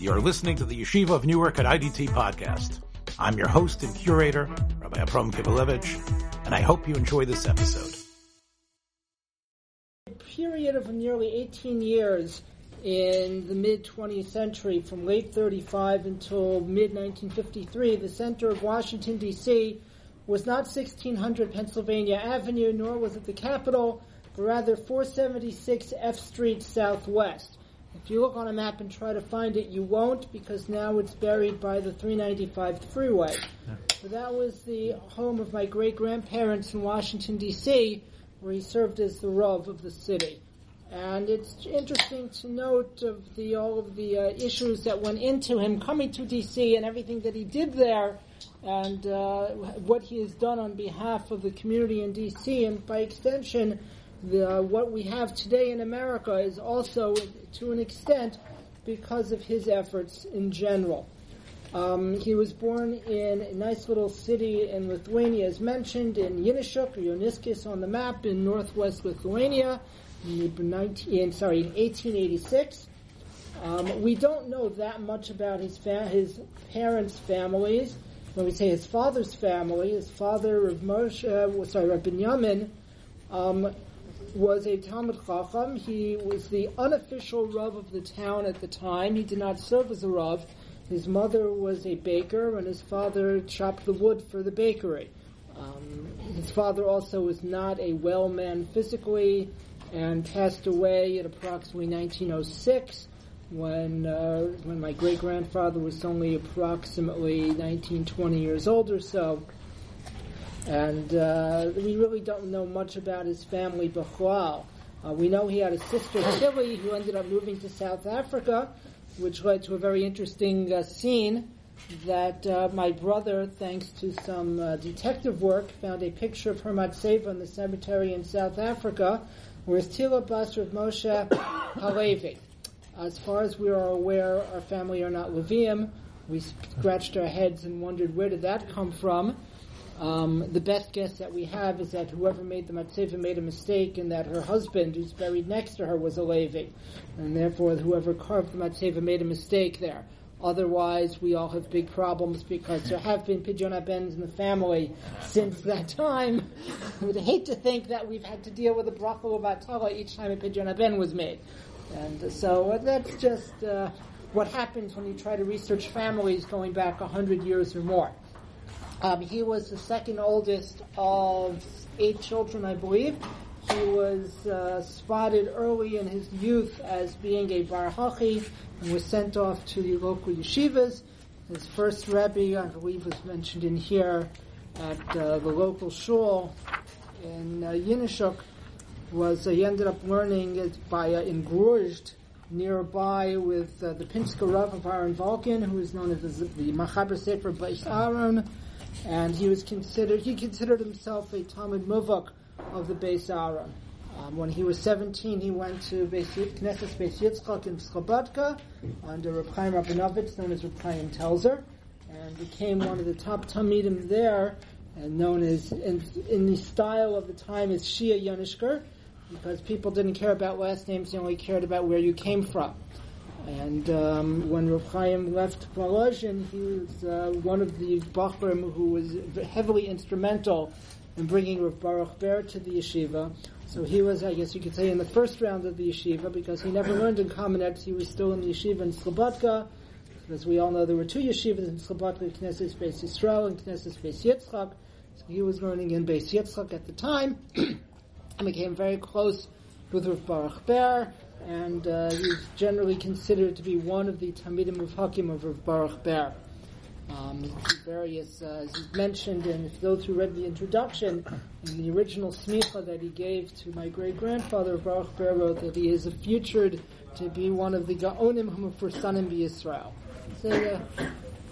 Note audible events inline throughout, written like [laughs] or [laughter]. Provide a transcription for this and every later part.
You're listening to the Yeshiva of Newark at IDT podcast. I'm your host and curator, Rabbi Abram Kibalevich, and I hope you enjoy this episode. A period of nearly 18 years in the mid 20th century, from late 35 until mid 1953, the center of Washington, D.C. was not 1600 Pennsylvania Avenue, nor was it the Capitol, but rather 476 F Street Southwest. If you look on a map and try to find it, you won't because now it's buried by the 395 freeway. So that was the home of my great grandparents in Washington, D.C., where he served as the Rav of the city. And it's interesting to note of the all of the uh, issues that went into him coming to D.C. and everything that he did there, and uh, what he has done on behalf of the community in D.C. and by extension the, what we have today in America is also, to an extent, because of his efforts in general. Um, he was born in a nice little city in Lithuania, as mentioned, in Yinishuk, or Yoniskis on the map, in northwest Lithuania, in, 19, sorry, in 1886. Um, we don't know that much about his fa- his parents' families. When we say his father's family, his father, Rav Moshe, uh, sorry, Rav Binyamin, um, was a Talmud Chacham. He was the unofficial Rav of the town at the time. He did not serve as a Rav. His mother was a baker, and his father chopped the wood for the bakery. Um, his father also was not a well man physically and passed away at approximately 1906 when uh, when my great grandfather was only approximately 19, 20 years old or so. And uh, we really don't know much about his family, Bechwal. Uh, we know he had a sister, Tilly, who ended up moving to South Africa, which led to a very interesting uh, scene that uh, my brother, thanks to some uh, detective work, found a picture of her Matseva in the cemetery in South Africa, where Tila Bas of Moshe [coughs] Halevi. As far as we are aware, our family are not Levium. We scratched our heads and wondered where did that come from. Um, the best guess that we have is that whoever made the matzeva made a mistake, and that her husband, who's buried next to her, was a Levi, and therefore whoever carved the matzeva made a mistake there. Otherwise, we all have big problems because there have been pidyon bens in the family since that time. [laughs] I would hate to think that we've had to deal with a brachal of each time a pidyon ben was made. And so that's just uh, what happens when you try to research families going back a hundred years or more. Um, he was the second oldest of eight children, I believe. He was uh, spotted early in his youth as being a bar hachi and was sent off to the local yeshivas. His first rebbe, I believe, was mentioned in here at uh, the local shul in uh, Yinishuk. Was uh, he ended up learning it by uh, in Gruzd, nearby with uh, the Pinsker Rav of Aaron Volkin, who is known as the, the Machaber Sefer Beis Aaron and he was considered he considered himself a Talmud Muvak of the Beis Aaron. Um, when he was 17, he went to Beis, Knesset Beis Yitzchak in Slobodka under Reb Chaim Rabinovich, known as Reb Chaim Telzer, and became one of the top Talmidim there, and known as, in, in the style of the time, as Shia Yonishker, because people didn't care about last names, they only cared about where you came from. And um, when Rav Chaim left Volozhin, he was uh, one of the Bachrim who was heavily instrumental in bringing Rav Baruch Ber to the yeshiva. So he was, I guess you could say, in the first round of the yeshiva because he never learned in Kamenetz. He was still in the yeshiva in Slobodka. As we all know, there were two yeshivas in Slobodka, Knesset Beis Yisrael and Knesset Beis Yitzchak. So he was learning in Beis Yitzchak at the time [clears throat] and became very close with Rav Baruch Ber and uh, he's generally considered to be one of the Talmidim Mufhakim of Rav Baruch Ber. Um, various, uh, as he's mentioned, and if those who read the introduction, in the original smicha that he gave to my great grandfather, Baruch Ber wrote that he is a futured to be one of the Gaonim Hamufursanim Israel. So, uh,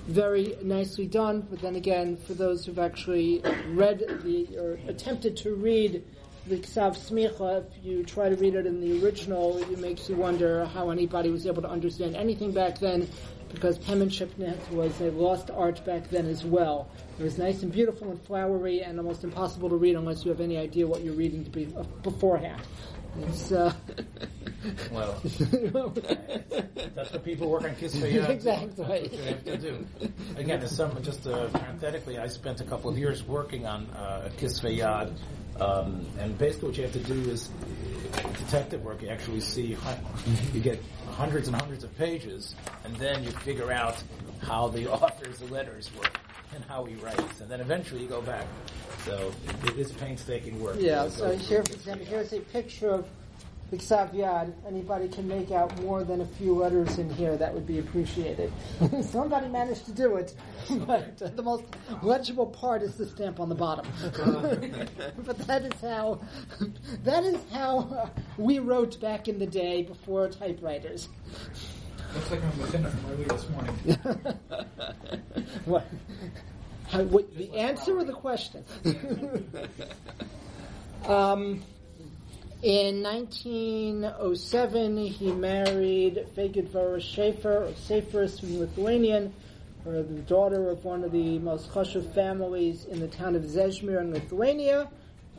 very nicely done, but then again, for those who've actually read the, or attempted to read the Ksav Smicha, if you try to read it in the original, it makes you wonder how anybody was able to understand anything back then, because penmanship was a lost art back then as well. It was nice and beautiful and flowery and almost impossible to read unless you have any idea what you're reading to be uh, beforehand. It's, uh, Well, [laughs] that's what people work on Kisvei Yad. [laughs] Exactly. That's what you have to do. Again, some, just uh, parenthetically, I spent a couple of years working on uh, Kisvei Yad, um, and basically what you have to do is uh, detective work. You actually see, you get hundreds and hundreds of pages, and then you figure out how the [laughs] author's letters work and how he writes, and then eventually you go back. So it is painstaking work. yeah, so here, for example, here's a picture of Ksav Anybody can make out more than a few letters in here, that would be appreciated. [laughs] Somebody managed to do it, [laughs] but uh, the most legible part is the stamp on the bottom. [laughs] but that is how, that is how uh, we wrote back in the day before typewriters. Looks like I'm within it from earlier this morning. [laughs] what? How, what, the answer or the question? [laughs] um, in 1907, he married Fegedvara Schaefer, or Seferis from Lithuanian, or the daughter of one of the most chashuv families in the town of Zezmir in Lithuania.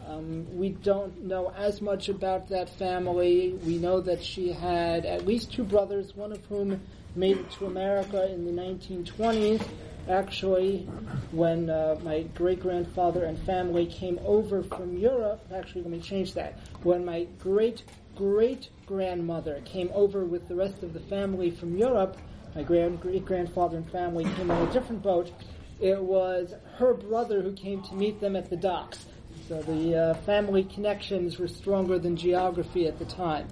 Um, we don't know as much about that family. We know that she had at least two brothers, one of whom made it to America in the 1920s. Actually, when uh, my great grandfather and family came over from Europe, actually, let me change that. When my great great grandmother came over with the rest of the family from Europe, my grand great grandfather and family came on a different boat. It was her brother who came to meet them at the docks. So the uh, family connections were stronger than geography at the time.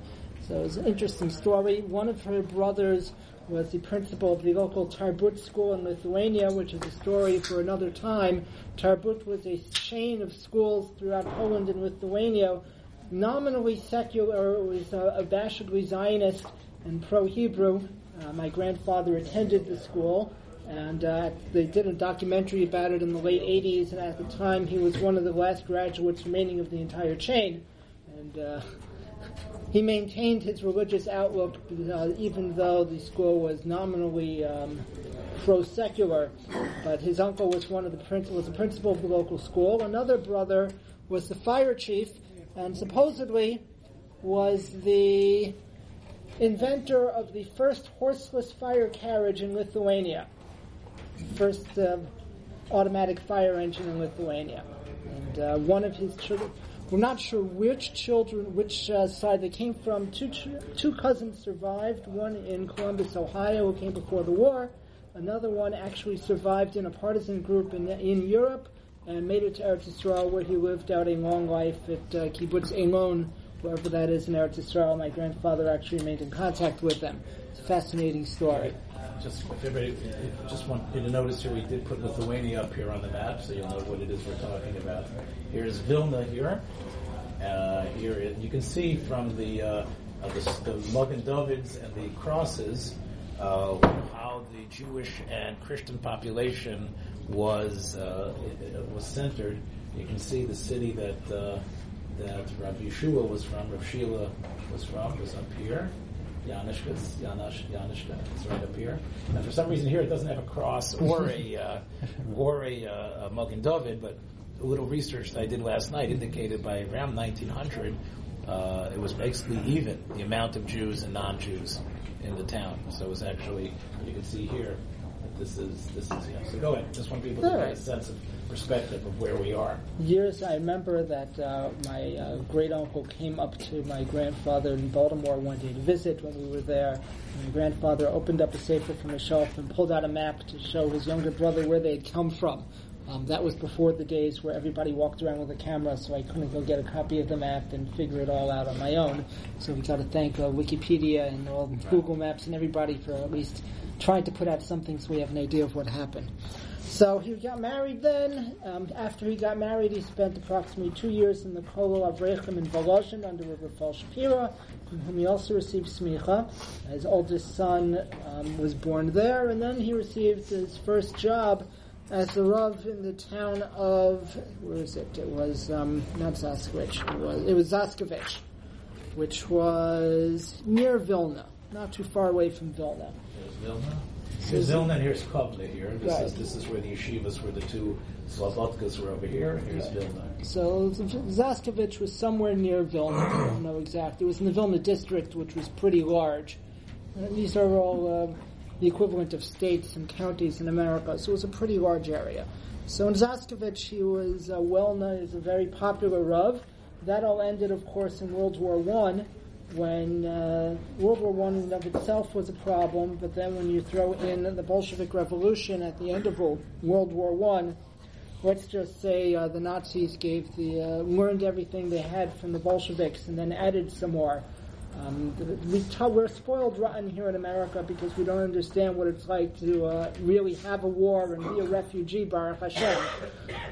So it was an interesting story. One of her brothers was the principal of the local Tarbut school in Lithuania, which is a story for another time. Tarbut was a chain of schools throughout Poland and Lithuania, nominally secular, it was uh, abashedly Zionist and pro-Hebrew. Uh, my grandfather attended the school, and uh, they did a documentary about it in the late 80s, and at the time he was one of the last graduates remaining of the entire chain. And uh, [laughs] he maintained his religious outlook uh, even though the school was nominally um, pro-secular. But his uncle was one of the prin- was the principal of the local school. Another brother was the fire chief, and supposedly was the inventor of the first horseless fire carriage in Lithuania, first uh, automatic fire engine in Lithuania. And uh, one of his children, we're not sure which children, which uh, side they came from. Two two cousins survived. One in Columbus, Ohio, who came before the war. Another one actually survived in a partisan group in in Europe and made it to Eretz Yisrael, where he lived out a long life at uh, Kibbutz Elon, wherever that is in Eretz Yisrael. My grandfather actually remained in contact with them. It's a fascinating story. Just if everybody, just want you to notice here, we did put Lithuania up here on the map, so you'll know what it is we're talking about. Here's Vilna here. Uh, here it- you can see from the uh, uh, the, the and the crosses uh, how the Jewish and Christian population was uh, it- it was centered. You can see the city that uh, that Rav Yeshua was from, Rav Shila was from, was up here. Yanishka's, Yanish, Yanishka, it's right up here. And for some reason here it doesn't have a cross or a, uh, or a, uh, a David, but a little research that I did last night indicated by around 1900, uh, it was basically even, the amount of Jews and non-Jews in the town. So it was actually, you can see here, that this is, this is, yeah. So go ahead, just want people to get a sense of perspective of where we are. years, I remember that uh, my uh, great uncle came up to my grandfather in Baltimore one day to visit when we were there. My grandfather opened up a safer from a shelf and pulled out a map to show his younger brother where they had come from. Um, that was before the days where everybody walked around with a camera, so I couldn't go get a copy of the map and figure it all out on my own. So we got to thank uh, Wikipedia and all Google Maps and everybody for at least trying to put out something so we have an idea of what happened. So he got married then. Um, after he got married, he spent approximately two years in the Kolel Avrechem in Volozhin under Rabbi Paul Shapira, from whom he also received smicha. His oldest son um, was born there, and then he received his first job as a rav in the town of where is it? It was um, not Zaskevich. It was it was Zaskovich, which was near Vilna. not too far away from Vilna. There's Vilna. Here's Vilna and here's Kovna here. This Right. is this is where the yeshivas were. The two Slobodkas were over here. Here's Vilna. So Zaskovich was somewhere near Vilna. I don't know exactly. It was in the Vilna district, which was pretty large. And these are all uh, the equivalent of states and counties in America, so it was a pretty large area. So in Zaskovich, he was uh, well known as a very popular Rav. That all ended, of course, in World War One, when uh, World War One in and of itself was a problem. But then, when you throw in the Bolshevik Revolution at the end of World War One, let's just say uh, the Nazis gave the uh, learned everything they had from the Bolsheviks and then added some more. Um, we t- we're spoiled rotten here in America because we don't understand what it's like to uh, really have a war and be a refugee, Baruch Hashem.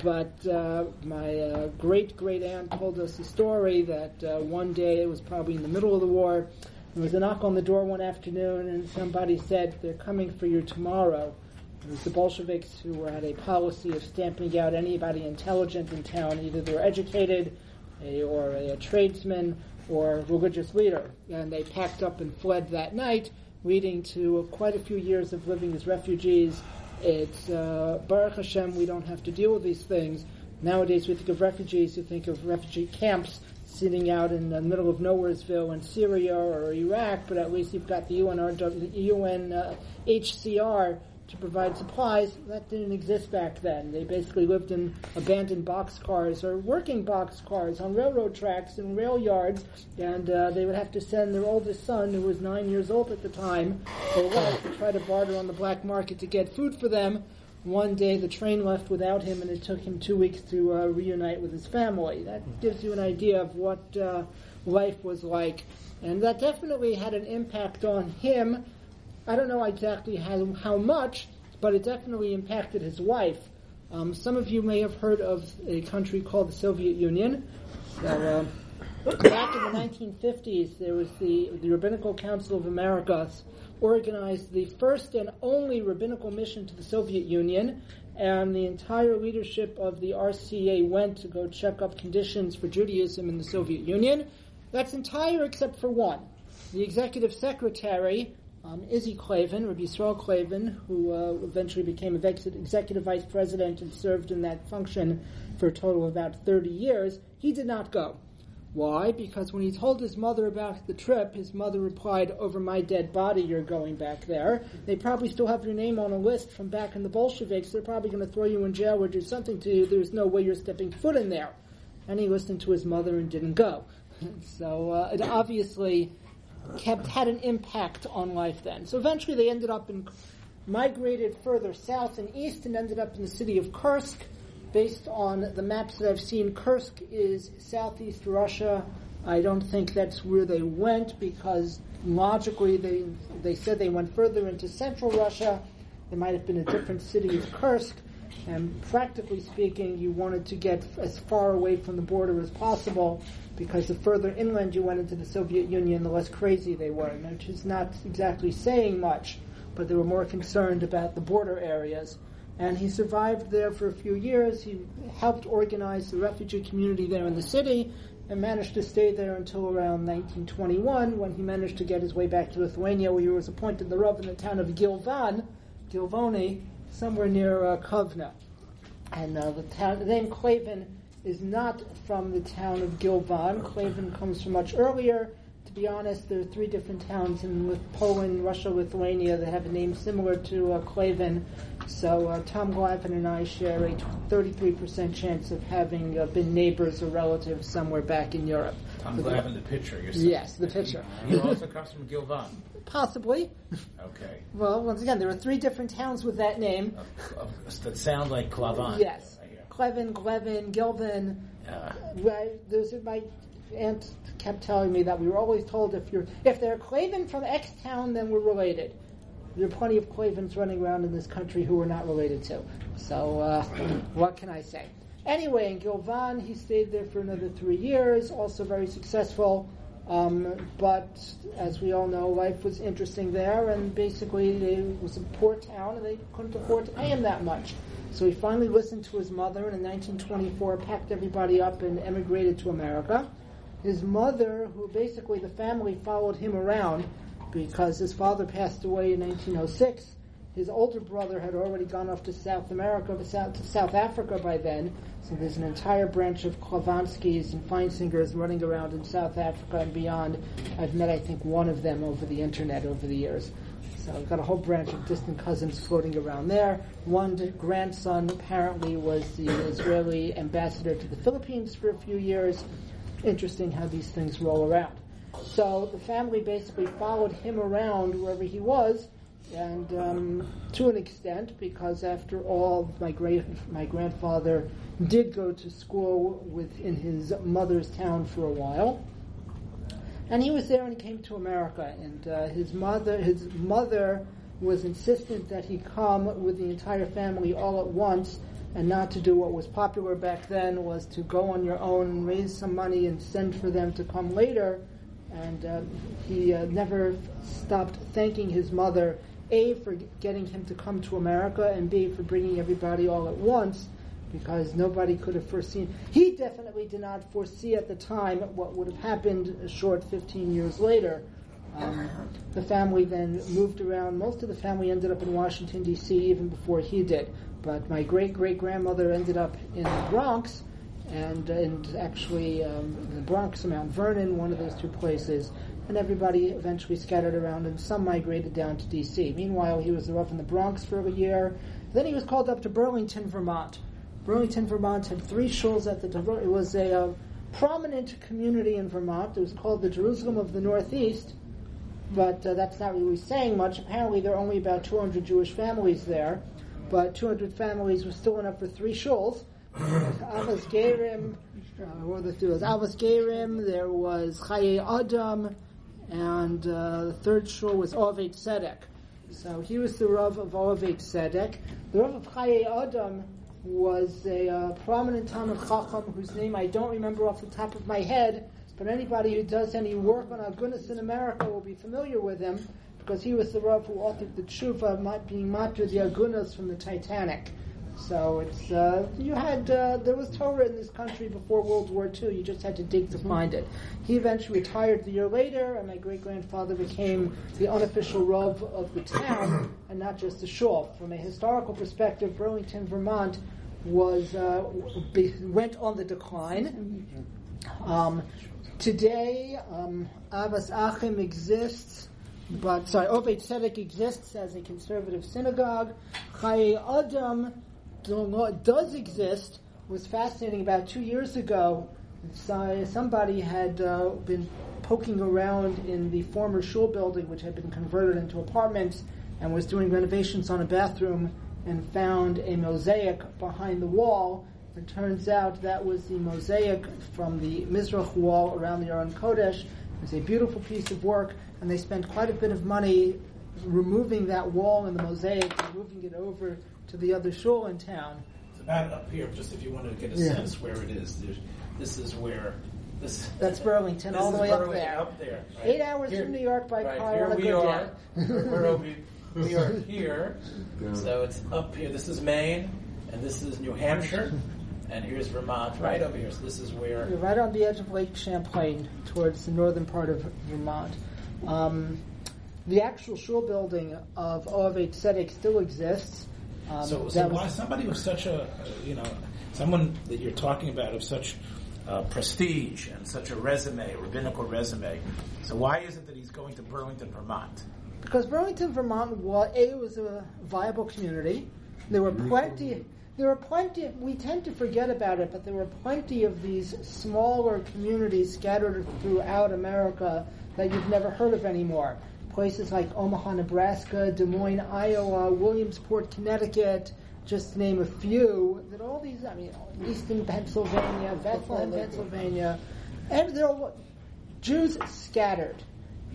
But uh, my uh, great great aunt told us a story that uh, one day it was probably in the middle of the war. There was a knock on the door one afternoon, and somebody said, "They're coming for you tomorrow." It was the Bolsheviks who had a policy of stamping out anybody intelligent in town, either they were educated a, or a, a tradesman or religious leader. And they packed up and fled that night, leading to quite a few years of living as refugees. It's uh, Baruch Hashem, we don't have to deal with these things. Nowadays, we think of refugees, we think of refugee camps sitting out in the middle of Nowheresville in Syria or Iraq, but at least you've got the UNRW, UN uh, to provide supplies. That didn't exist back then. They basically lived in abandoned boxcars or working boxcars on railroad tracks and rail yards, and uh, they would have to send their oldest son, who was nine years old at the time, away to try to barter on the black market to get food for them. One day the train left without him, and it took him two weeks to uh, reunite with his family. That gives you an idea of what uh, life was like, and that definitely had an impact on him. I don't know exactly how, how much, but it definitely impacted his wife. Um, some of you may have heard of a country called the Soviet Union. So, uh, back in the 1950s, there was the, the Rabbinical Council of America organized the first and only rabbinical mission to the Soviet Union, and the entire leadership of the RCA went to go check up conditions for Judaism in the Soviet Union. That's entire except for one. The executive secretary, um, Izzy Klavan, Rabbi Yisrael Klavan, who uh, eventually became ex- executive vice president and served in that function for a total of about 30 years, he did not go. Why? Because when he told his mother about the trip, his mother replied, Over my dead body, you're going back there. They probably still have your name on a list from back in the Bolsheviks. They're probably going to throw you in jail or do something to you. There's no way you're stepping foot in there. And he listened to his mother and didn't go. [laughs] so uh, it obviously kept had an impact on life then. So eventually they ended up in migrated further south and east and ended up in the city of Kursk. Based on the maps that I've seen, Kursk is southeast Russia. I don't think that's where they went because logically they they said they went further into central Russia. There might have been a different city of Kursk. And practically speaking, you wanted to get as far away from the border as possible because the further inland you went into the Soviet Union, the less crazy they were, which is not exactly saying much, but they were more concerned about the border areas. And he survived there for a few years. He helped organize the refugee community there in the city and managed to stay there until around 1921 when he managed to get his way back to Lithuania where he was appointed the Rav in the town of Gilvan, Gilvoni, somewhere near uh, Kovna. And uh, the, town, the name Klavan is not from the town of Gilvan. Klavan comes from much earlier. To be honest, there are three different towns in with Poland, Russia, Lithuania that have a name similar to uh, Klavan. So uh, Tom Glavine and I share a 33% chance of having uh, been neighbors or relatives somewhere back in Europe. Tom So the- Glavine, the pitcher. You're. Yes, the picture. He also comes from Gilvan. Possibly. Okay. Well, once again, there are three different towns with that name. Uh, that sound like Klavan. Yes. Clevin, Glevin, Gilvin. Uh, Right, there's my aunt kept telling me that we were always told if you're if they're Klavan from X town, then we're related. There are plenty of Klavans running around in this country who we're not related to. So uh, [clears throat] what can I say? Anyway, in Gilvan, he stayed there for another three years, also very successful. Um, but as we all know, life was interesting there, and basically it was a poor town, and they couldn't afford to pay him that much. So he finally listened to his mother, and in 1924 packed everybody up and emigrated to America. His mother, who basically the family followed him around, because his father passed away in 1906. His older brother had already gone off to South America, to South, South Africa by then. So there's an entire branch of Klavanskis and Feinsingers running around in South Africa and beyond. I've met, I think, one of them over the internet over the years. So we've got a whole branch of distant cousins floating around there. One grandson apparently was the Israeli ambassador to the Philippines for a few years. Interesting how these things roll around. So the family basically followed him around wherever he was, and um, to an extent, because after all, my great my grandfather did go to school within his mother's town for a while, and he was there and he came to America. And uh, his mother his mother was insistent that he come with the entire family all at once and not to do what was popular back then was to go on your own and raise some money and send for them to come later and uh, he uh, never stopped thanking his mother, A, for getting him to come to America, and B, for bringing everybody all at once, because nobody could have foreseen. He definitely did not foresee at the time what would have happened a short 15 years later. Um, the family then moved around. Most of the family ended up in Washington, D.C., even before he did. But my great great grandmother ended up in the Bronx and, and actually um, the Bronx Mount Vernon, one of those two places, and everybody eventually scattered around, and some migrated down to D.C. Meanwhile, he was rough in the Bronx for a year. Then he was called up to Burlington, Vermont. Burlington, Vermont had three shuls at the. It was a, a prominent community in Vermont. It was called the Jerusalem of the Northeast, but uh, that's not really saying much. Apparently, there are only about 200 Jewish families there, but 200 families was still enough for three shuls. [coughs] Avos Gerim, uh, what the three? Avos Gerim, there was Chaye Adam, and uh, the third shul was Oved Tzedek. So he was the Rav of Oved Tzedek. The Rav of Chaye Adam was a uh, prominent Talmud Chacham whose name I don't remember off the top of my head, but anybody who does any work on Agunas in America will be familiar with him because he was the Rav who authored the Tshuva being matter the Agunas from the Titanic. So it's uh, you had uh, there was Torah in this country before World War II. You just had to dig to find it. He eventually retired the year later, and my great grandfather became the unofficial rav of the town, and not just the shul. From a historical perspective, Burlington, Vermont, was uh, went on the decline. Um, today, um, Avos Achim exists but sorry, Oved Tzedek exists as a conservative synagogue. Chaye Adam does exist was fascinating. About two years ago, somebody had uh, been poking around in the former shul building, which had been converted into apartments, and was doing renovations on a bathroom, and found a mosaic behind the wall. It turns out that was the mosaic from the Mizrach wall around the Aron Kodesh. It was a beautiful piece of work, and they spent quite a bit of money removing that wall and the mosaic and moving it over to the other shul in town. It's about up here, just if you want to get a yeah. sense where it is. There's, this is where this. That's Burlington, all the way up there. Up there. Right? Eight hours here, from New York by right, car here on a we good are. day. We're over. [laughs] We are here, so it's up here. This is Maine, and this is New Hampshire, and here's Vermont, right over here. So this is where You're right on the edge of Lake Champlain, towards the northern part of Vermont. Um, the actual shul building of Oved Tzedek still exists. Um, so, so why somebody with such a, you know, someone that you're talking about of such uh, prestige and such a resume, rabbinical resume, so why isn't that he's going to Burlington, Vermont? Because Burlington, Vermont, was, a was a viable community. There were plenty. There were plenty. We tend to forget about it, but there were plenty of these smaller communities scattered throughout America that you've never heard of anymore places like Omaha, Nebraska, Des Moines, Iowa, Williamsport, Connecticut, just to name a few, that all these, I mean, Easton, Pennsylvania, Bethlehem, Pennsylvania, and there were Jews scattered.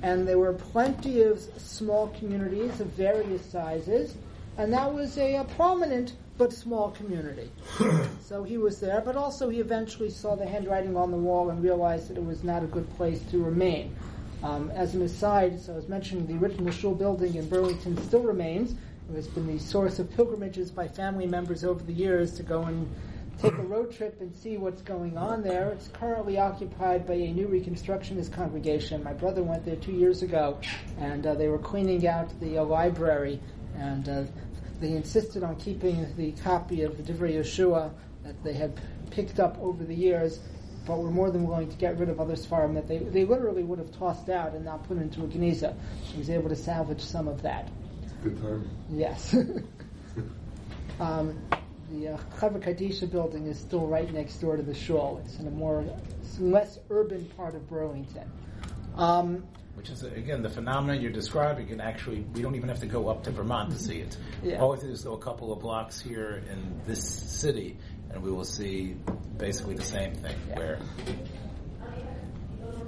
And there were plenty of small communities of various sizes, and that was a, a prominent but small community. [coughs] so he was there, but also he eventually saw the handwriting on the wall and realized that it was not a good place to remain. Um, as an aside, so I was mentioning the original shul building in Burlington still remains. It has been the source of pilgrimages by family members over the years to go and take a road trip and see what's going on there. It's currently occupied by a new Reconstructionist congregation. My brother went there two years ago, and uh, they were cleaning out the uh, library, and uh, they insisted on keeping the copy of the Divrei Yehoshua that they had picked up over the years, but were more than willing to get rid of other Sfarim that they, they literally would have tossed out and not put into a Geniza. He was able to salvage some of that. Good time. Yes. [laughs] um, the uh, Chevra Kadisha building is still right next door to the shul. It's in a more less urban part of Burlington. Um, Which is again the phenomenon you're describing. Can actually, we don't even have to go up to Vermont to see it. Yeah. All we have to do is go a couple of blocks here in this city, and we will see basically the same thing. Where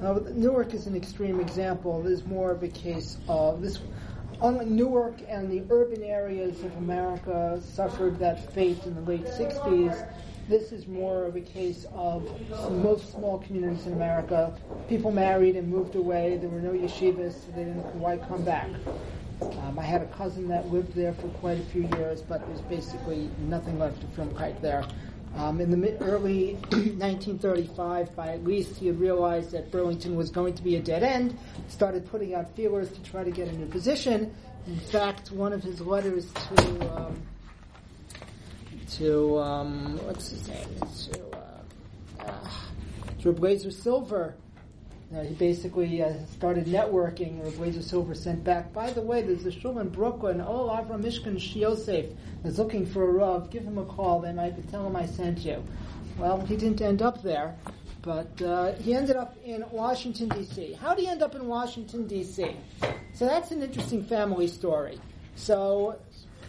uh, Newark is an extreme example. This is more of a case of this. Newark and the urban areas of America suffered that fate in the late 60s, this is more of a case of most small communities in America. People married and moved away. There were no yeshivas, so they didn't why come back. Um, I had a cousin that lived there for quite a few years, but there's basically nothing left of film there. Um, in the mid- early [clears throat] 1935, by at least he had realized that Burlington was going to be a dead end, started putting out feelers to try to get a new position. In fact, one of his letters to um, to um, what's his name to uh, uh, to Eliezer Silver. Uh, he basically uh, started networking. Or Eliezer Silver sent back. By the way, there's a shul in Brooklyn. Oh, Avram Mishkan Shiosef is looking for a rav. Give him a call. they might tell him I sent you. Well, he didn't end up there, but uh, he ended up in Washington D.C. How did he end up in Washington D.C.? So that's an interesting family story. So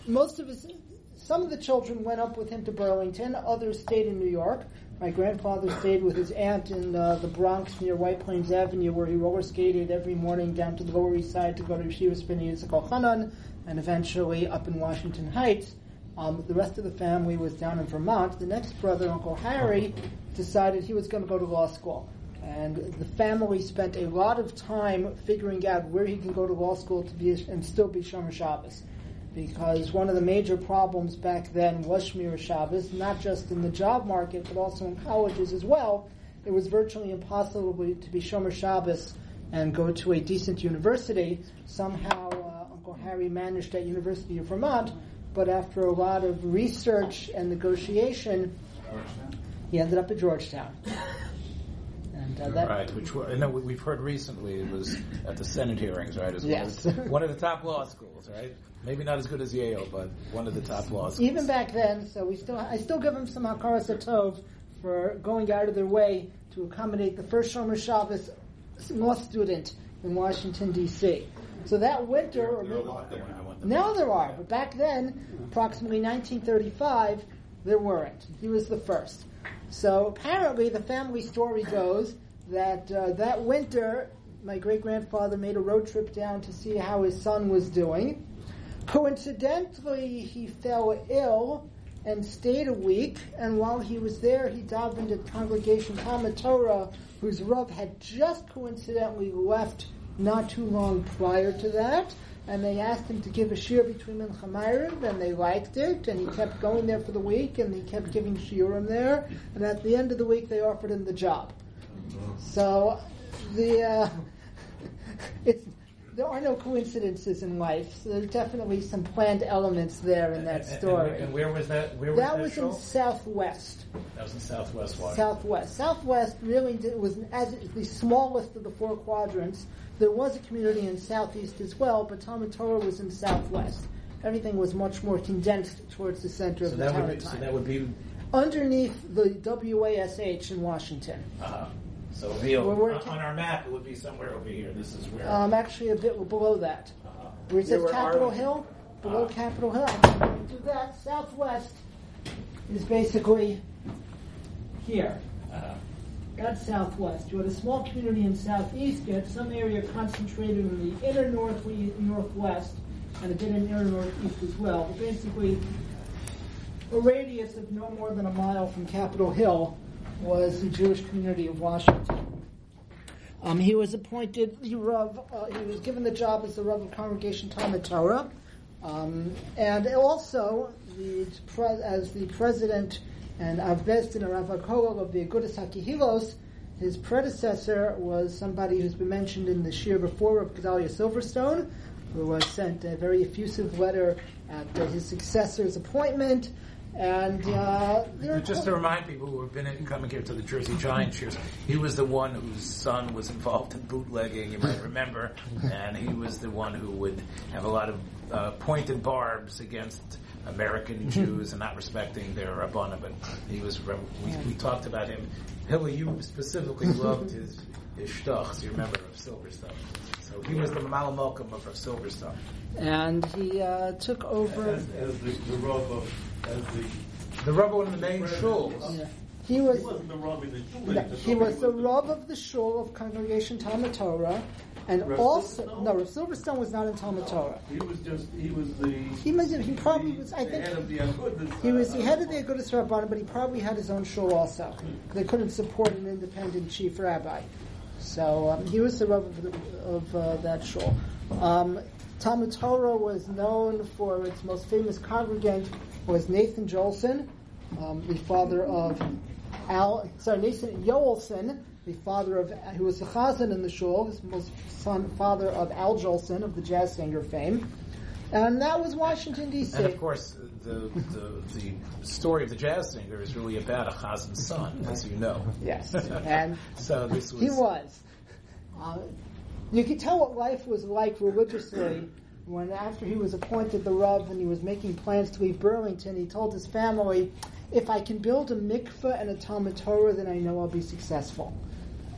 most of his, some of the children went up with him to Burlington. Others stayed in New York. My grandfather stayed with his aunt in uh, the Bronx near White Plains Avenue, where he roller skated every morning down to the Lower East Side to go to Yeshiva Spinning Hanan, and eventually up in Washington Heights. Um, the rest of the family was down in Vermont. The next brother, Uncle Harry, decided he was going to go to law school. And the family spent a lot of time figuring out where he can go to law school to be and still be Shomer Shabbos. Because one of the major problems back then was Shmir Shabbos, not just in the job market, but also in colleges as well. It was virtually impossible to be Shomer Shabbos and go to a decent university. Somehow, uh, Uncle Harry managed at University of Vermont, but after a lot of research and negotiation, he ended up at Georgetown. [laughs] Uh, that, right, which I know we- we've heard recently it was at the Senate hearings, right? As Yes. one, of the, one of the top law schools, right? Maybe not as good as Yale, but one of the top law schools. even back then, so we still, I still give him some hakaras tov for going out of their way to accommodate the first Shomer Shabbos law student in Washington D.C. So that winter, or There are a maybe, there. Now there are, but back then, approximately 1935, there weren't. He was the first. So apparently, the family story goes that uh, that winter, my great grandfather made a road trip down to see how his son was doing. Coincidentally, he fell ill and stayed a week, and while he was there, he davened at Congregation Talmud whose Rav had just coincidentally left not too long prior to that, and they asked him to give a shiur between Mincha and they liked it, and he kept going there for the week, and he kept giving shiurim there, and at the end of the week, they offered him the job. So, the uh, [laughs] it's there are no coincidences in life. So there's definitely some planned elements there in that And- and- story. And, where was that? Where that was was that in? Southwest. That was in Southwest Washington. Southwest. Southwest really did, was as the smallest of the four quadrants. There was a community in Southeast as well, but Talmud Torah was in Southwest. Everything was much more condensed towards the center so of the that town be, so that would be. Underneath the WASH in Washington. Uh, so it'd be We're on, working- on our map, it would be somewhere over here. This is where. Um, actually, a bit below that. Where it Yeah, says where Capitol Arlington- Hill, below Ah. Capitol Hill. To do that. Southwest is basically here. uh, That's southwest. You had a small community in southeast. You had some area concentrated in the inner north northwest, and a bit in the inner northeast as well. But basically, a radius of no more than a mile from Capitol Hill was the Jewish community of Washington. Um, he was appointed the Rav, uh, he was given the job as the Rav of Congregation Talmud Torah, um, and also the as the president And Avbezdin Rav Akolov of the Agudas HaKihilos, his predecessor was somebody who's been mentioned in the shiur before of Gedalia Silverstone, who was sent a very effusive letter at his successor's appointment. And uh, Just to remind people who have been in, coming here to the Jersey Giants years, he was the one whose son was involved in bootlegging, you might remember, and he was the one who would have a lot of uh, pointed barbs against American Jews and not respecting their Rabbana, but he was, we, we talked about him. Hilly, you specifically [laughs] loved his, his shtuchs, you remember, of Silverstone. So he was the Mal Malcolm of Silverstone. and he uh, took over. As, as the, the rub of, as the, The Rebbe in the main shuls. Yeah. He he was wasn't the rub in the shul. No, just he was the with of the Shul of Congregation Talmud Torah, and Rav also Silverstone? no, Rav Silverstone was not in Talmud Torah. He was just, he was the. He was, he probably the- was. I the think head of the Agudas, he was uh, the head of the Agudas Rabbanim, but he probably had his own shul also. They couldn't support an independent chief rabbi, so um, he was the Rav of, the, of uh, that shul. Um, Talmud Torah was known for its most famous congregant was Nathan Jolson, um, the father of Al, sorry, Nathan Yoelson, the father of, who was the chazan in the shul, his most son, father of Al Jolson of the jazz singer fame. And that was Washington, D.C. And of course, the, the the story of the jazz singer is really about a chazan's son, as you know. Yes. [laughs] And So this was he was. Uh, you could tell what life was like religiously when, after he was appointed the Rav and he was making plans to leave Burlington, he told his family, if I can build a mikveh and a Talmud Torah, then I know I'll be successful.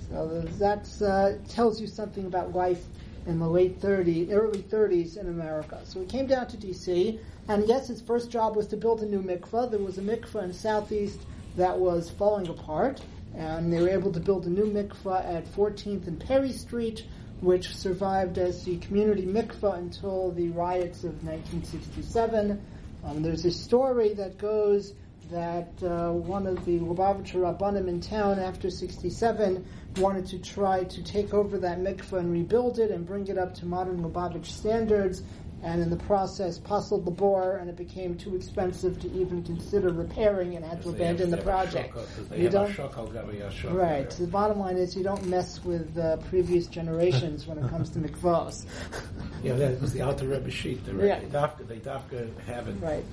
So that uh, tells you something about life in the late 30s, early 30s in America. So he came down to D.C., and yes, his first job was to build a new mikveh. There was a mikveh in Southeast that was falling apart, and they were able to build a new mikveh at 14th and Perry Street, which survived as the community mikveh until the riots of 1967. Um, there's a story that goes that uh, one of the Lubavitcher Rabbanim in town after 67 wanted to try to take over that mikveh and rebuild it and bring it up to modern Lubavitch standards, and in the process puzzled the bore, and it became too expensive to even consider repairing and had to abandon the they have a project. shoko, 'cause They You don't, shoko, gabi a shoko right. The bottom line is you don't mess with uh, previous generations when it comes to mikvahs. [laughs] Yeah, that was the Alter Rebbe sheet. They, Yeah. they, dafka, they dafka have it. right,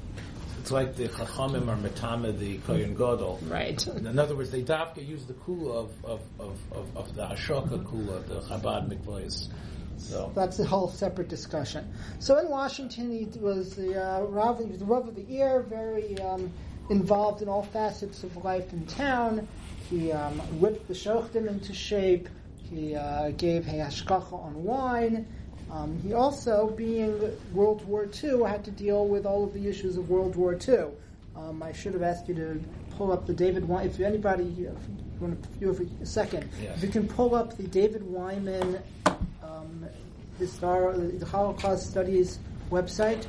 It's like the Chachamim or Metame, the Kohen Gadol. right. In other words, they dafka use the kula of, of, of, of, of the Ashoka kula, the Chabad mikvahs. So That's a whole separate discussion. So in Washington, he was the uh, Rav, he was the Rav of the Year, very um, involved in all facets of life in town. He um, whipped the shochtim into shape. He uh, gave hashgacha on wine. Um, he also, being World War II, had to deal with all of the issues of World War II. Um, I should have asked you to pull up the David. Wy- If anybody, if you want to, you have a second, Yes. if you can pull up the David Wyman um, the Star, the Holocaust Studies website.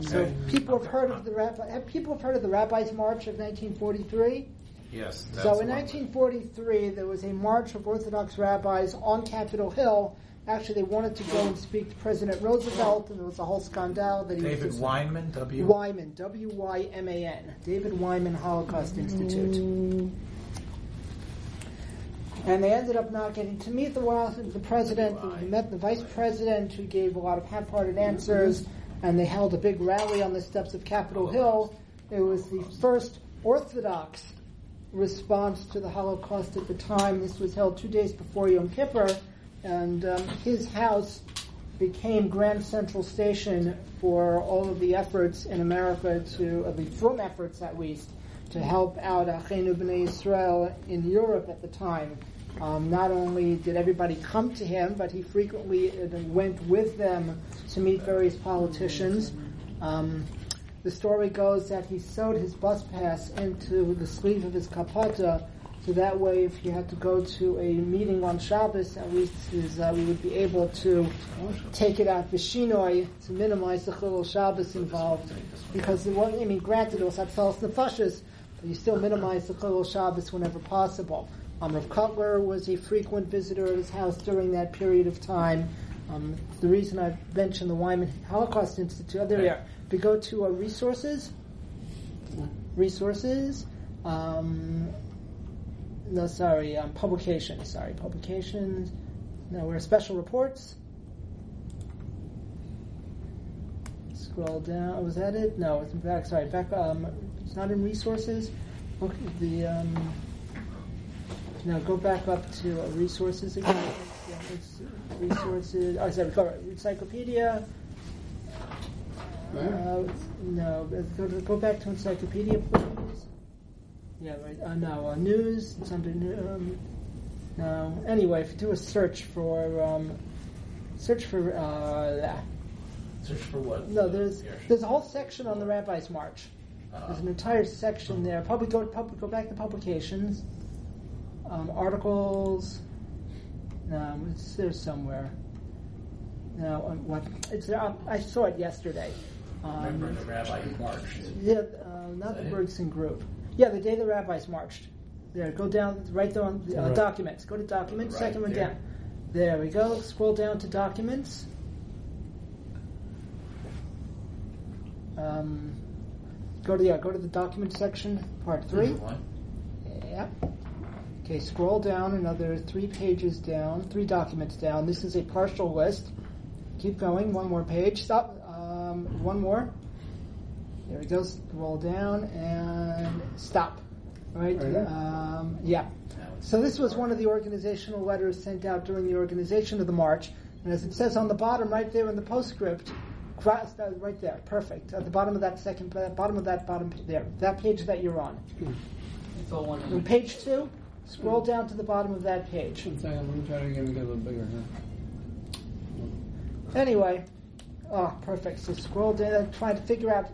So people have heard of the rabbi, people have heard of the Rabbis' March of 1943. yes, that's So in 1943, there was a march of Orthodox rabbis on Capitol Hill. Actually, they wanted to go and speak to President Roosevelt, and there was a whole scandal that he David was Weinman, W. Wyman, W Y M A N, David Wyman Holocaust Institute. And they ended up not getting to meet the, the president. They met the vice president, who gave a lot of half-hearted answers, and they held a big rally on the steps of Capitol Hill. It was the first Orthodox response to the Holocaust at the time. This was held two days before Yom Kippur, and um, his house became Grand Central Station for all of the efforts in America to, uh, the from efforts at least, to help out Achenu B'nai Israel in Europe at the time. Um, not only did everybody come to him, but he frequently uh, went with them to meet various politicians. Um, the story goes that he sewed his bus pass into the sleeve of his kapata, so that way, if he had to go to a meeting on Shabbos, at least his, uh, we would be able to take it out vishinoi to minimize the chilul Shabbos involved. Because it wasn't, I mean, granted, it was Hatzalas Nefashis, but you still minimize the chilul Shabbos whenever possible. Um, Rav Kotler was a frequent visitor at his house during that period of time. Um, the reason I mentioned the Wyman Holocaust Institute, oh, there we are. If we go to uh, resources, resources, Um, no, sorry, um, publications. Sorry, publications. No, we're special reports. Scroll down. Was that it? No, it's back. Sorry, back. Um, it's not in resources. Look the. Um, no, go back up to uh, resources again. Yeah, resources. Oh, sorry, go encyclopedia. Uh, no, go, go back to encyclopedia, please. Yeah, right. Uh, no, uh, news. It's under. Um, no. Anyway, if you do a search for um, search for uh. Search for what? No, there's there's a whole section on the Rabbi's March. Uh, There's an entire section there. Probably go pub, go back to publications, um, articles. No, it's there somewhere. No, um, what? It's there. um, I saw it yesterday. Remember Um, the rabbi who marched. yeah, uh, not the Is that it? Bergson group. Yeah, the day the rabbis marched. There, go down right there on uh, Right. documents. Go to documents. Right second one there. down. There we go. Scroll down to documents. Um, go to yeah, go to the document section, part three. One. Yep. Okay, scroll down another three pages down, three documents down. This is a partial list. Keep going, one more page. Stop. Um, one more. There we go. Scroll down and stop. Right. Right? Um, yeah. So this was one of the organizational letters sent out during the organization of the march, and as it says on the bottom, right there in the postscript, uh, right there, perfect. At the bottom of that second, uh, bottom of that bottom there, that page that you're on. It's all one. On page two, scroll down to the bottom of that page. One second, let me try to get it a little bigger here. Anyway, oh, perfect. So scroll down, trying to figure out,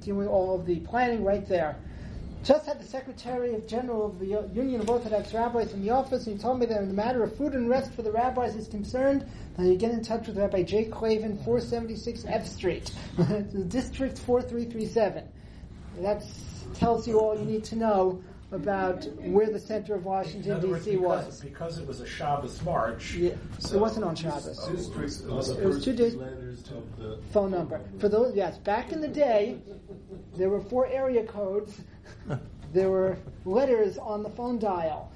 doing all of the planning right there. Just had the Secretary of General of the Union of Orthodox Rabbis in the office, and he told me that in the matter of food and rest for the rabbis is concerned, that you get in touch with Rabbi Jay Klavan, 476 F Street, [laughs] District 4337. That tells you all you need to know about where the center of Washington, D.C. was. because it was a Shabbos march. Yeah, so- it wasn't on Shabbos. Districts It was are the It was two days- the. phone number. For those, yes, back in the day, there were four area codes. There were letters on the phone dial,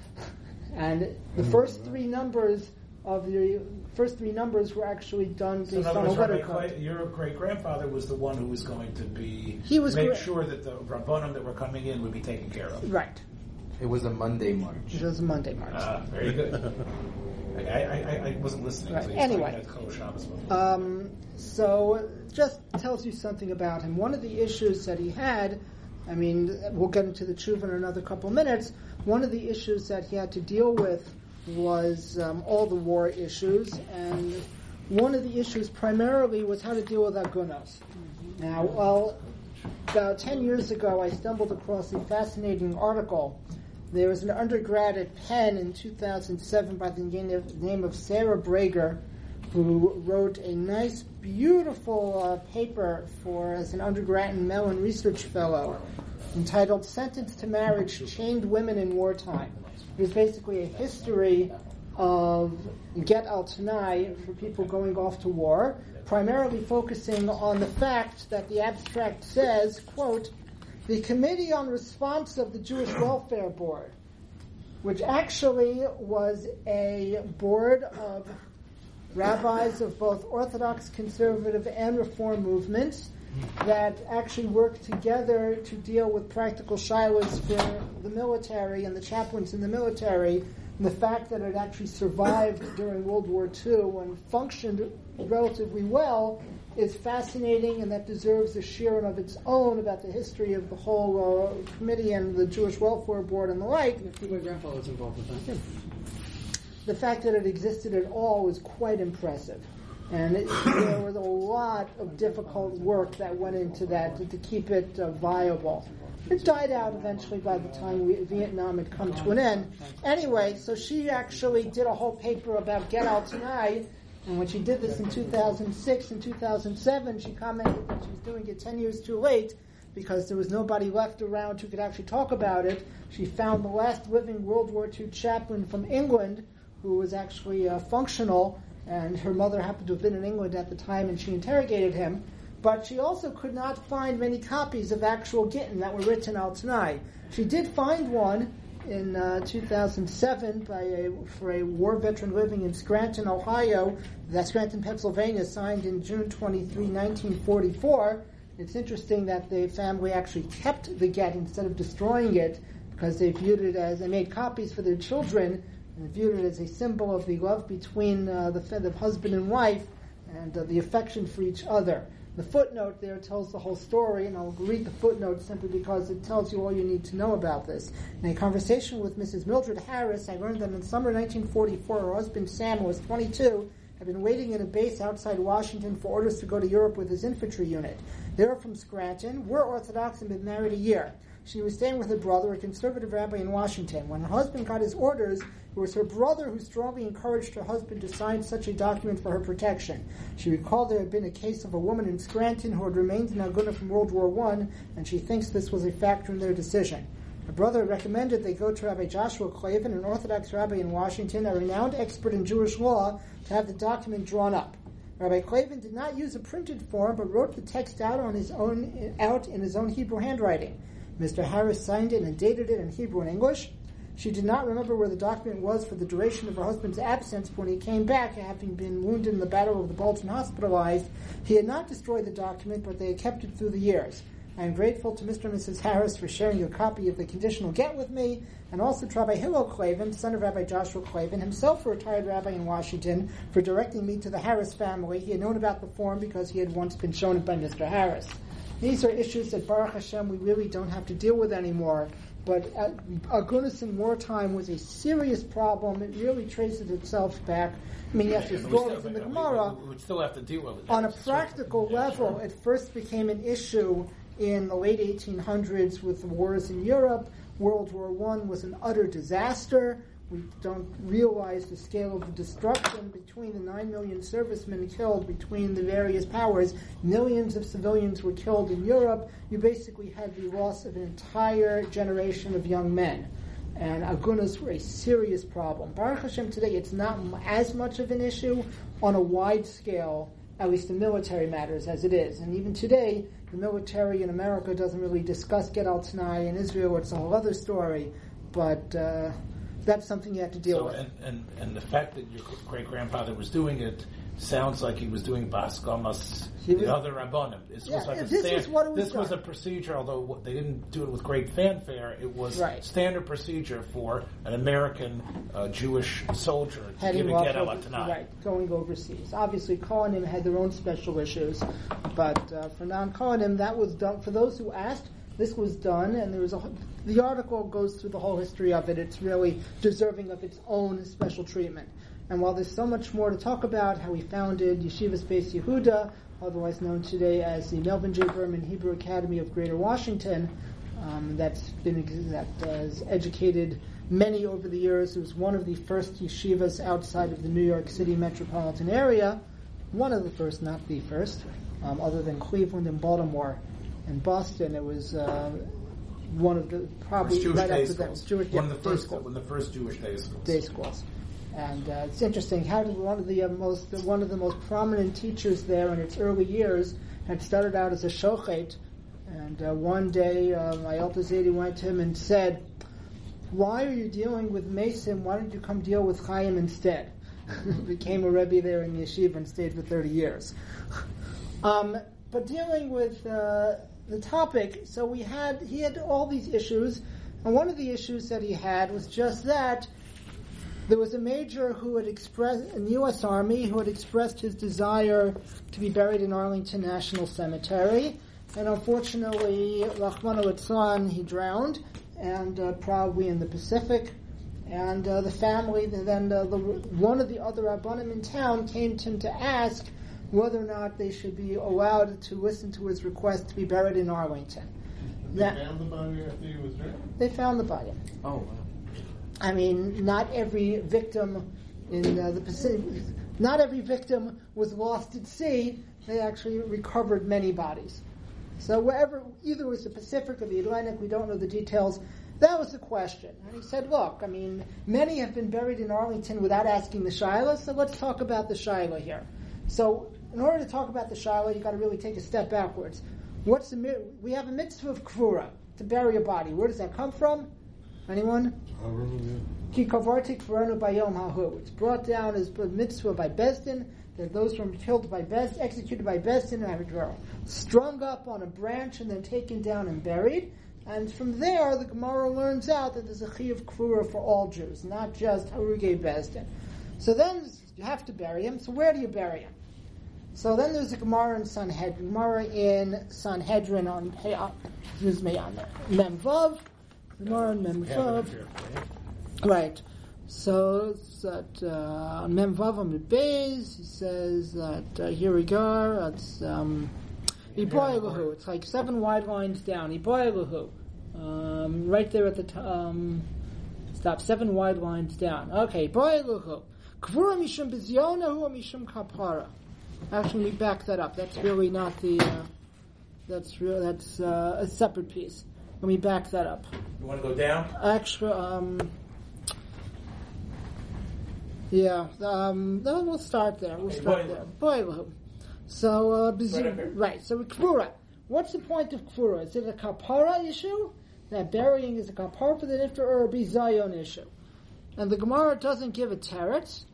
and the hmm. first three numbers of the first three numbers were actually done in based other on a letter Rabbi code. Your great grandfather was the one who was going to be He was make gra- sure that the rabbonim that were coming in would be taken care of. Right. It was a Monday march. It was a Monday march. Ah, very good. [laughs] I, I, I, I wasn't listening. Right, so he was talking anyway. about Um, so just tells you something about him. One of the issues that he had, I mean, we'll get into the tshuva in another couple minutes. One of the issues that he had to deal with was um, all the war issues, and one of the issues primarily was how to deal with agunos. Now, well, about 10 years ago, I stumbled across a fascinating article. There was an undergrad at Penn in 2007 by the name of, Sarah Brager, who wrote a nice, beautiful uh, paper for as an undergrad and Mellon Research Fellow entitled "Sentence to Marriage: Chained Women in Wartime." It was basically a history of Get Al Tanai for people going off to war, primarily focusing on the fact that the abstract says, quote, the Committee on Response of the Jewish Welfare Board, which actually was a board of rabbis of both Orthodox, conservative, and Reform movements that actually worked together to deal with practical shilas for the military and the chaplains in the military. And the fact that it actually survived during World War II and functioned relatively well is fascinating, and that deserves a share of its own about the history of the whole uh, committee and the Jewish Welfare Board and the like My grandfather was involved with that. the fact that it existed at all was quite impressive. And it, there was a lot of difficult work that went into that to, to keep it uh, viable. It died out eventually by the time we, Vietnam had come to an end. Anyway, so she actually did a whole paper about Get Al Tanai, and when she did this in 2006 and 2007, she commented that she was doing it 10 years too late because there was nobody left around who could actually talk about it. She found the last living World War II chaplain from England who was actually uh, functional, and her mother happened to have been in England at the time, and she interrogated him. but she also could not find many copies of actual Gittin that were written al Tanai. She did find one in uh, 2007 by a, for a war veteran living in Scranton, Ohio, that Scranton, Pennsylvania, signed in June 23, 1944. It's interesting that the family actually kept the get instead of destroying it because they viewed it as they made copies for their children and viewed it as a symbol of the love between uh, the, the husband and wife and uh, the affection for each other. The footnote there tells the whole story, and I'll read the footnote simply because it tells you all you need to know about this. In a conversation with Mrs. Mildred Harris, I learned that in summer 1944, her husband Sam, who was 22, had been waiting in a base outside Washington for orders to go to Europe with his infantry unit. They were from Scranton, were Orthodox, and been married a year. She was staying with her brother, a conservative rabbi in Washington. When her husband got his orders, it was her brother who strongly encouraged her husband to sign such a document for her protection. She recalled there had been a case of a woman in Scranton who had remained in Aguna from World War I, and she thinks this was a factor in their decision. Her brother recommended they go to Rabbi Joshua Klavan, an Orthodox rabbi in Washington, a renowned expert in Jewish law, to have the document drawn up. Rabbi Klavan did not use a printed form, but wrote the text out on his own out in his own Hebrew handwriting. Mr. Harris signed it and dated it in Hebrew and English. She did not remember where the document was for the duration of her husband's absence. When he came back, having been wounded in the Battle of the Bulge and hospitalized, he had not destroyed the document, but they had kept it through the years. I am grateful to Mr. and Mrs. Harris for sharing a copy of the conditional get with me, and also to Rabbi Hillel Klavan, son of Rabbi Joshua Klavan, himself a retired rabbi in Washington, for directing me to the Harris family. He had known about the form because he had once been shown it by Mr. Harris. These are issues that Baruch Hashem we really don't have to deal with anymore. But uh, Agunis in wartime was a serious problem. It really traces itself back. I mean, yes, there's And stories in the Gemara. We would still have to deal with it. On a practical level, it first became an issue in the late 1800s with the wars in Europe. World War I was an utter disaster. We don't realize the scale of the destruction between the 9 million servicemen killed between the various powers. Millions of civilians were killed in Europe. You basically had the loss of an entire generation of young men. And agunas were a serious problem. Baruch Hashem today, it's not as much of an issue on a wide scale, at least in military matters, as it is. And even today, the military in America doesn't really discuss Get Al Tanai. In Israel, it's a whole other story. But uh, that's something you have to deal So, with. and, and, and the fact that your great grandfather was doing it sounds like he was doing Baskamas, He was- the other Rabbanim. This Yeah, was like a this stand- it was This was a procedure, although they didn't do it with great fanfare. It was Right. standard procedure for an American uh, Jewish soldier to heading give a off get over- tonight. right, going overseas. Obviously, Kohanim had their own special issues, but uh, for non-Kohanim, that was done. For those who asked, this was done, and there was a. The article goes through the whole history of it. It's really deserving of its own special treatment. And while there's so much more to talk about, how he founded Yeshiva Space Yehuda, otherwise known today as the Melvin J. Berman Hebrew Academy of Greater Washington, um, that's been that has educated many over the years. It was one of the first yeshivas outside of the New York City metropolitan area. One of the first, not the first, um, other than Cleveland and Baltimore and Boston. It was uh, one of the probably right after that Jewish one yeah, of the day first, school one of the first Jewish day schools. day schools. And uh, it's interesting how did one of the uh, most one of the most prominent teachers there in its early years had started out as a shochet, and uh, one day uh, my Alta Zedi went to him and said, "Why are you dealing with Mason? Why don't you come deal with Chaim instead?" [laughs] Became a rebbe there in yeshiva and stayed for thirty years. [laughs] Um, but dealing with uh, the topic, so we had he had all these issues, and one of the issues that he had was just that there was a major who had expressed in the U.S. Army who had expressed his desire to be buried in Arlington National Cemetery, and unfortunately, Rachmana litzlan, he drowned, and uh, probably in the Pacific. And uh, the family, then uh, the, one of the other rabbanim in town came to him to ask whether or not they should be allowed to listen to his request to be buried in Arlington. They That- found the body after he was drowned? they found the body. Oh, wow. I mean, not every victim in uh, the Pacific, not every victim was lost at sea. They actually recovered many bodies. So wherever, either it was the Pacific or the Atlantic, we don't know the details. That was the question. And he said, look, I mean, many have been buried in Arlington without asking the Shiloh, so let's talk about the Shiloh here. So in order to talk about the Shiloh, you've got to really take a step backwards. What's the we have a mitzvah of kvura to bury a body. Where does that come from? Anyone? Ki kavarti kvarenu bayom hahu. It's brought down as a mitzvah by Besdin that those who are killed by Best, executed by Besdin are strung up on a branch and then taken down and buried. And from there, the Gemara learns out that there's a chi of kvura for all Jews, not just haruge Besdin. So then you have to bury him. So where do you bury him? So then there's a Gemara in Sanhedrin, Gemara in Sanhedrin on Hey, uh, excuse me on Mem Vav, Gemara on Mem We have it Vav. up here for you. Right. So it's at uh, on Mem Vav on the base. He says that uh, here we go. It's um, Iboilahu. It's like seven wide lines down. Iboilahu. Um, right there at the top. Um, stop. Seven wide lines down. Okay. Iboilahu. Kvura mishum bizyonahu mishum kapara. Actually, let me back that up. That's really not the. Uh, that's real. That's uh, a separate piece. Let me back that up. You want to go down? Actually, um, yeah, um, no, we'll start there. We'll Okay, start boiler. there. Boiler. So, uh, Right right. So, kvura. What's the point of kvura? Is it a kapara issue? That burying is a kapara for the nifter or a bizayon issue? And the Gemara doesn't give a teretz.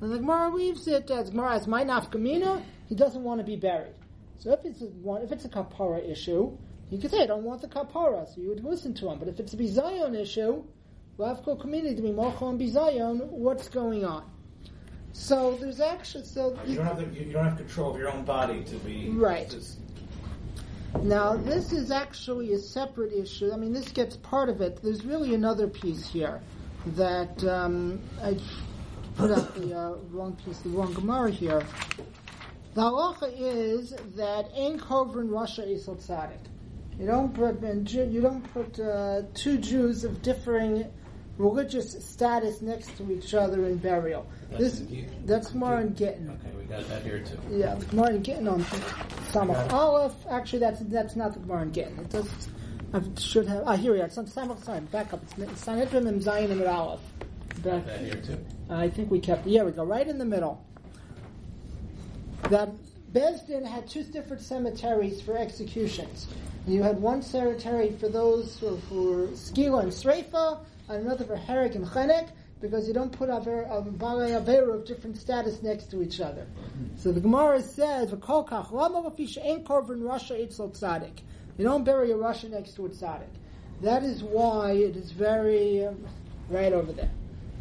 And the Gemara leaves it as Gemara as my nafkamina. He doesn't want to be buried. So if it's a, if it's a kapara issue, he could say I don't want the kapara, so you would listen to him. But if it's a bizayon issue, Lavko community to be mocho and bizayon, what's going on? So there's actually so You don't have the, you you don't have control of your own body to be Right. just- Now, this is actually a separate issue. I mean, this gets part of it. There's really another piece here that um, I put up the uh, wrong piece, the wrong Gemara here. The halacha is that ein kovrin rasha isol tzadik. You don't put you don't put uh, two Jews of differing religious status next to each other in burial. That's This in that's more in Gittin. Okay, we got that here too. Yeah, the Gemara in Gittin on Samach Aleph. Actually, that's that's not the Gemara in Gittin. It does. I should have. Ah, here we are. It's on Samach. Back up. It's Sanhedrin and Zion and Aleph. Back. that here too. I think we kept. Yeah, we go right in the middle. That Besdin had two different cemeteries for executions. You had one cemetery for those who, were Skila and Sreifa, and another for Herek and Chenek, because you don't put Aver- a Balei Avera of different status next to each other. So the Gemara says, "V'kol kach lama she'en korban rasha itzol tzadik." You don't bury a rasha next to a tzaddik. That is why it is very um, right over there.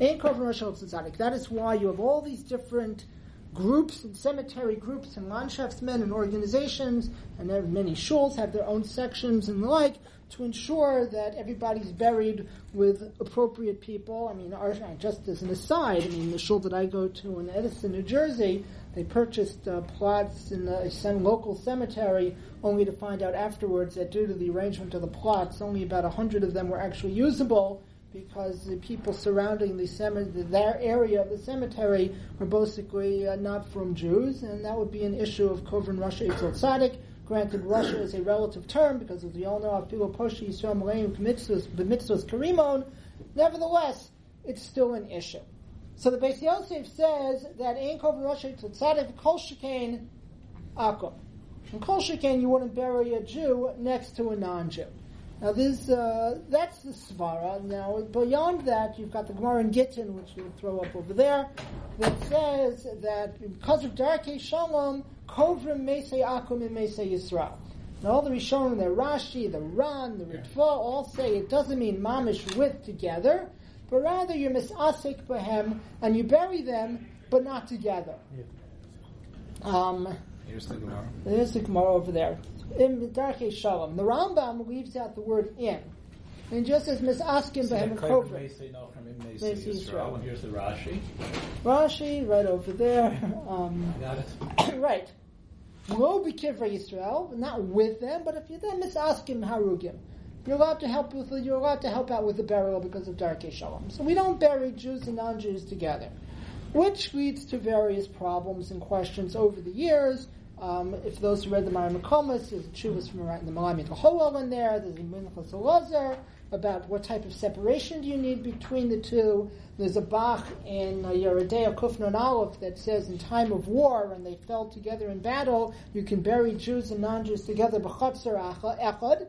Ein rasha itzol tzadik. That is why you have all these different groups and cemetery groups and landschaftsmen and organizations and there are many shuls have their own sections and the like to ensure that everybody's buried with appropriate people. I mean, our, just as an aside, I mean, the shul that I go to in Edison, New Jersey, they purchased uh, plots in sem- local cemetery only to find out afterwards that due to the arrangement of the plots, only about a hundred of them were actually usable because the people surrounding the cemetery, their area of the cemetery, were basically uh, not from Jews, and that would be an issue of Kovrin rasha Yitzhak Tzaddik. Granted, rasha is a relative term because, as we all know, Afilu Poshi Yisrael Malayin B'mitzvos Karimon. Nevertheless, it's still an issue. So the Beis Yosef says that in Kovrin rasha Yitzhak Tzaddik Kol Shekain Akum. In Kol Shekain, you wouldn't bury a Jew next to a non-Jew. Now this, uh, that's the svara. Now beyond that, you've got the Gemara in Gittin, which we'll throw up over there, that says that because of Darkei Shalom, Kovrim Mesei Akum and Mesei Yisrael. Now all the Rishonim, the Rashi, the Ran, the Ritva, all say it doesn't mean mamish with together, but rather you're misasik behem and you bury them, but not together. Um, Here's the Gemara. there's the Gemara over there. In Darkei Shalom, the Rambam leaves out the word in. And just as misaskim behem and Kaiver kovrim. Mesei Nochem Im Mesei Mesei Yisrael. Yisrael. And Here's the Rashi. Rashi, right over there. Um, Got it? [coughs] right. Lo b'kivra Yisrael, not with them, but if you're there, misaskim harugim. You're allowed to help with. You're allowed to help out with the burial because of Darkei Shalom. So we don't bury Jews and non-Jews together, which leads to various problems and questions over the years. Um, if those who read the Marim Makomas, there's a Chuvas from the Malami Howell in there, there's a Minchas Elazar about what type of separation do you need between the two. There's a Bach in uh, Yeridea Kufnon Aleph that says in time of war, when they fell together in battle, you can bury Jews and non-Jews together, echad,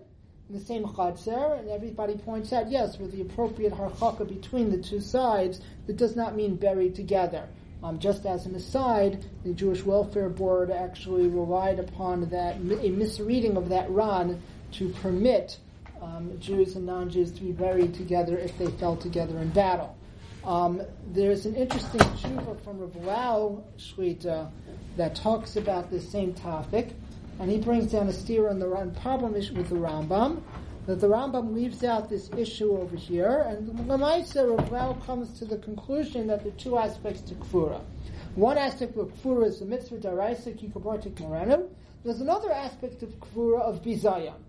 the same chatzar, and everybody points out, yes, with the appropriate harchaka between the two sides, that does not mean buried together. Um, just as an aside, the Jewish Welfare Board actually relied upon that a misreading of that Ran to permit um, Jews and non-Jews to be buried together if they fell together in battle. Um, there's an interesting tshuva from Rav Lau Shlita that talks about this same topic, and he brings down a steer on the Ran- problem with the Rambam that the Rambam leaves out this issue over here, and Lamaisa Rav Lau comes to the conclusion that there are two aspects to kvura. One aspect of kvura is the mitzvah daraisa kikabartik morenu. There's another aspect of kvura of bizayon,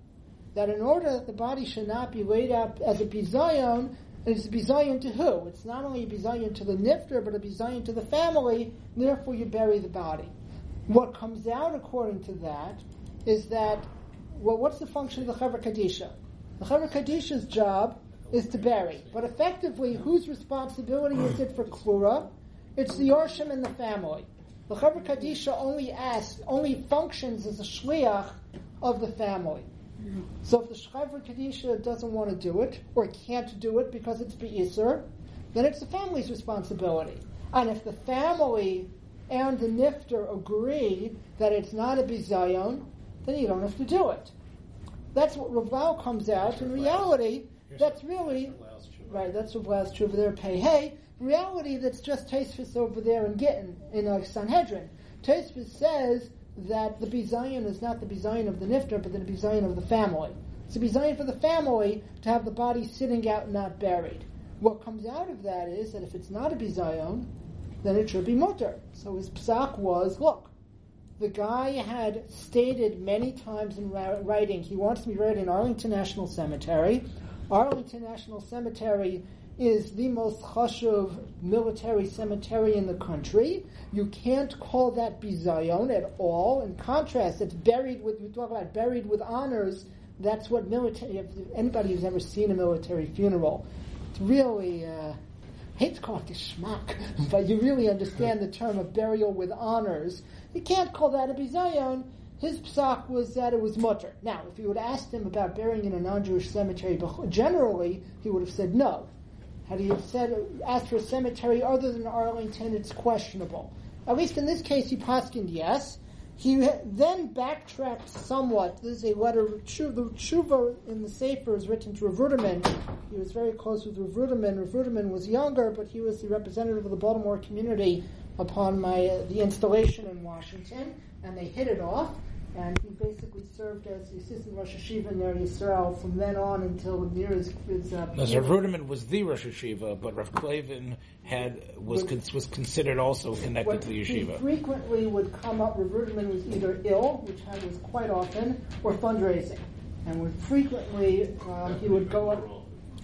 that in order that the body should not be laid out as a bizayon, it's a bizayon to who? It's not only a bizayon to the nifter, but a bizayon to the family, therefore you bury the body. What comes out according to that is that, well, what's the function of the Chevra Kadisha? The Chevra Kadisha's job is to bury. But effectively, whose responsibility is it for kvura? It's the Yorshim and the family. The Chevra Kadisha only asks, only functions as a shliach of the family. So if the Chevra Kadisha doesn't want to do it, or can't do it because it's Be'isr, then it's the family's responsibility. And if the family and the nifter agree that it's not a bizayon, then you don't have to do it. That's what Rav Lau comes out. In reality, that's really right. That's what last over there. Pay hey. In reality, that's just Taisvis over there in Gittin in uh, Sanhedrin. Taisvis says that the bizayon is not the bizayon of the nifter, but the bizayon of the family. It's a bizayon for the family to have the body sitting out, not buried. What comes out of that is that if it's not a bizayon, then it should be mutter. So his psak was, look, the guy had stated many times in writing he wants to be buried in Arlington National Cemetery. Arlington National Cemetery is the most chashuv military cemetery in the country. You can't call that bizayon at all. In contrast, it's buried with, we talk about buried with honors. That's what military, if anybody who's ever seen a military funeral, it's really, uh, I hate to call geschmack, but you really understand the term of burial with honors. You can't call that a bizayon. His psak was that it was mutter. Now, if you would asked him about burying in a non-Jewish cemetery, generally he would have said no. Had he said asked for a cemetery other than Arlington, it's questionable. At least in this case, he poskined yes. He then backtracked somewhat. This is a letter. The tshuva in the Sefer is written to Rav He was very close with Rav Ruderman. Was younger, but he was the representative of the Baltimore community upon my uh, the installation in Washington, and they hit it off. And he basically served as the assistant Rosh Hayeshiva in Eretz Yisrael from then on until near his. his uh, Now, Rav Ruderman was the Rosh Hayeshiva, but Rav Klavan had was con- was considered also connected What to the He yeshiva. frequently would come up. Rav Ruderman was either ill, which was quite often, or fundraising, and would frequently um, he would go up.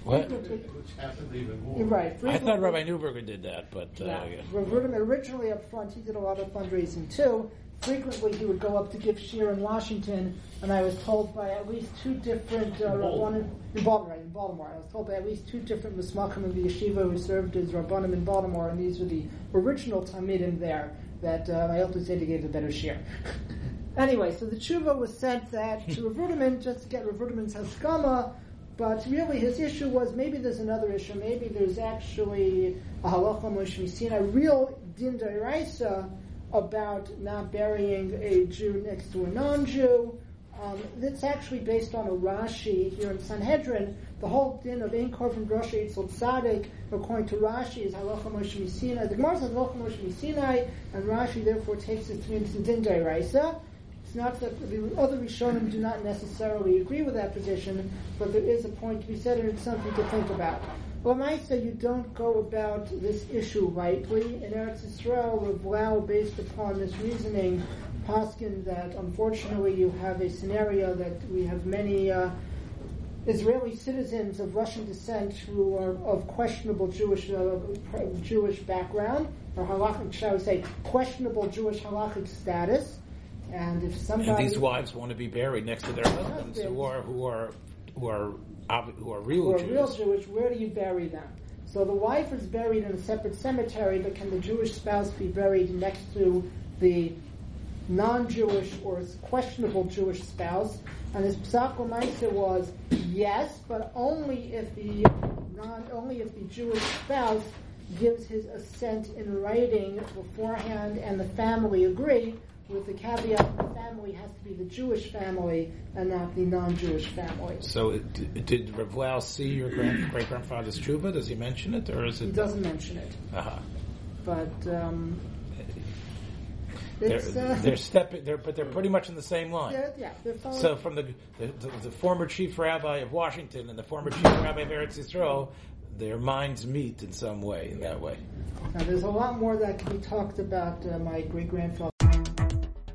What? Which happened even more. You're right. I thought Rabbi Neuberger did that, but uh, Yeah. yeah. Rav Ruderman originally up front, he did a lot of fundraising too. Frequently, he would go up to give shiur in Washington, and I was told by at least two different uh, one in, in Baltimore. In Baltimore, I was told by at least two different mismachim of the yeshiva who served as rabbanim in Baltimore, and these were the original talmidim there. That uh, my elder said he gave a better shiur. [laughs] anyway, so the tshuva was sent that [laughs] to Ruderman just to get Rav Ruderman's haskama. But really, his issue was maybe there's another issue. Maybe there's actually a halacha moshe a real din deraisa about not burying a Jew next to a non-Jew. Um, that's actually based on a Rashi here in Sanhedrin. The whole din of Ein Korban Rosh Eitzel Tzadik, according to Rashi, is halacha Moshe Sinai. The Gemara says halacha Moshe Sinai, and Rashi therefore takes it to mean it's din deraisa. It's not that the other Rishonim do not necessarily agree with that position, but there is a point to be said, and it's something to think about. Well, might say you don't go about this issue rightly. In Eretz Yisrael, Rav Lau, based upon this reasoning, poskin that unfortunately you have a scenario that we have many uh, Israeli citizens of Russian descent who are of questionable Jewish uh, Jewish background, or halachic, shall we say, questionable Jewish halachic status, And if somebody And these wives want to be buried next to their husbands, who are who are who are who are real who are Jews. real Jewish, where do you bury them? So the wife is buried in a separate cemetery, but can the Jewish spouse be buried next to the non-Jewish or questionable Jewish spouse? And his psak was yes, but only if the non, only if the Jewish spouse gives his assent in writing beforehand, and the family agree. With the caveat, the family has to be the Jewish family and not the non-Jewish family. So, it, did Rav Lau see your grand, great grandfather's tshuva? Does he mention it, or is it? He doesn't mention it, Uh-huh. but um, They're, uh, they're stepping. They're but they're pretty much in the same line. they're- yeah, they're. So, from the, the, the the former chief rabbi of Washington and the former chief rabbi of Eretz Yisrael, their minds meet in some way. In that way. now, there's a lot more that can be talked about. Uh, my great grandfather.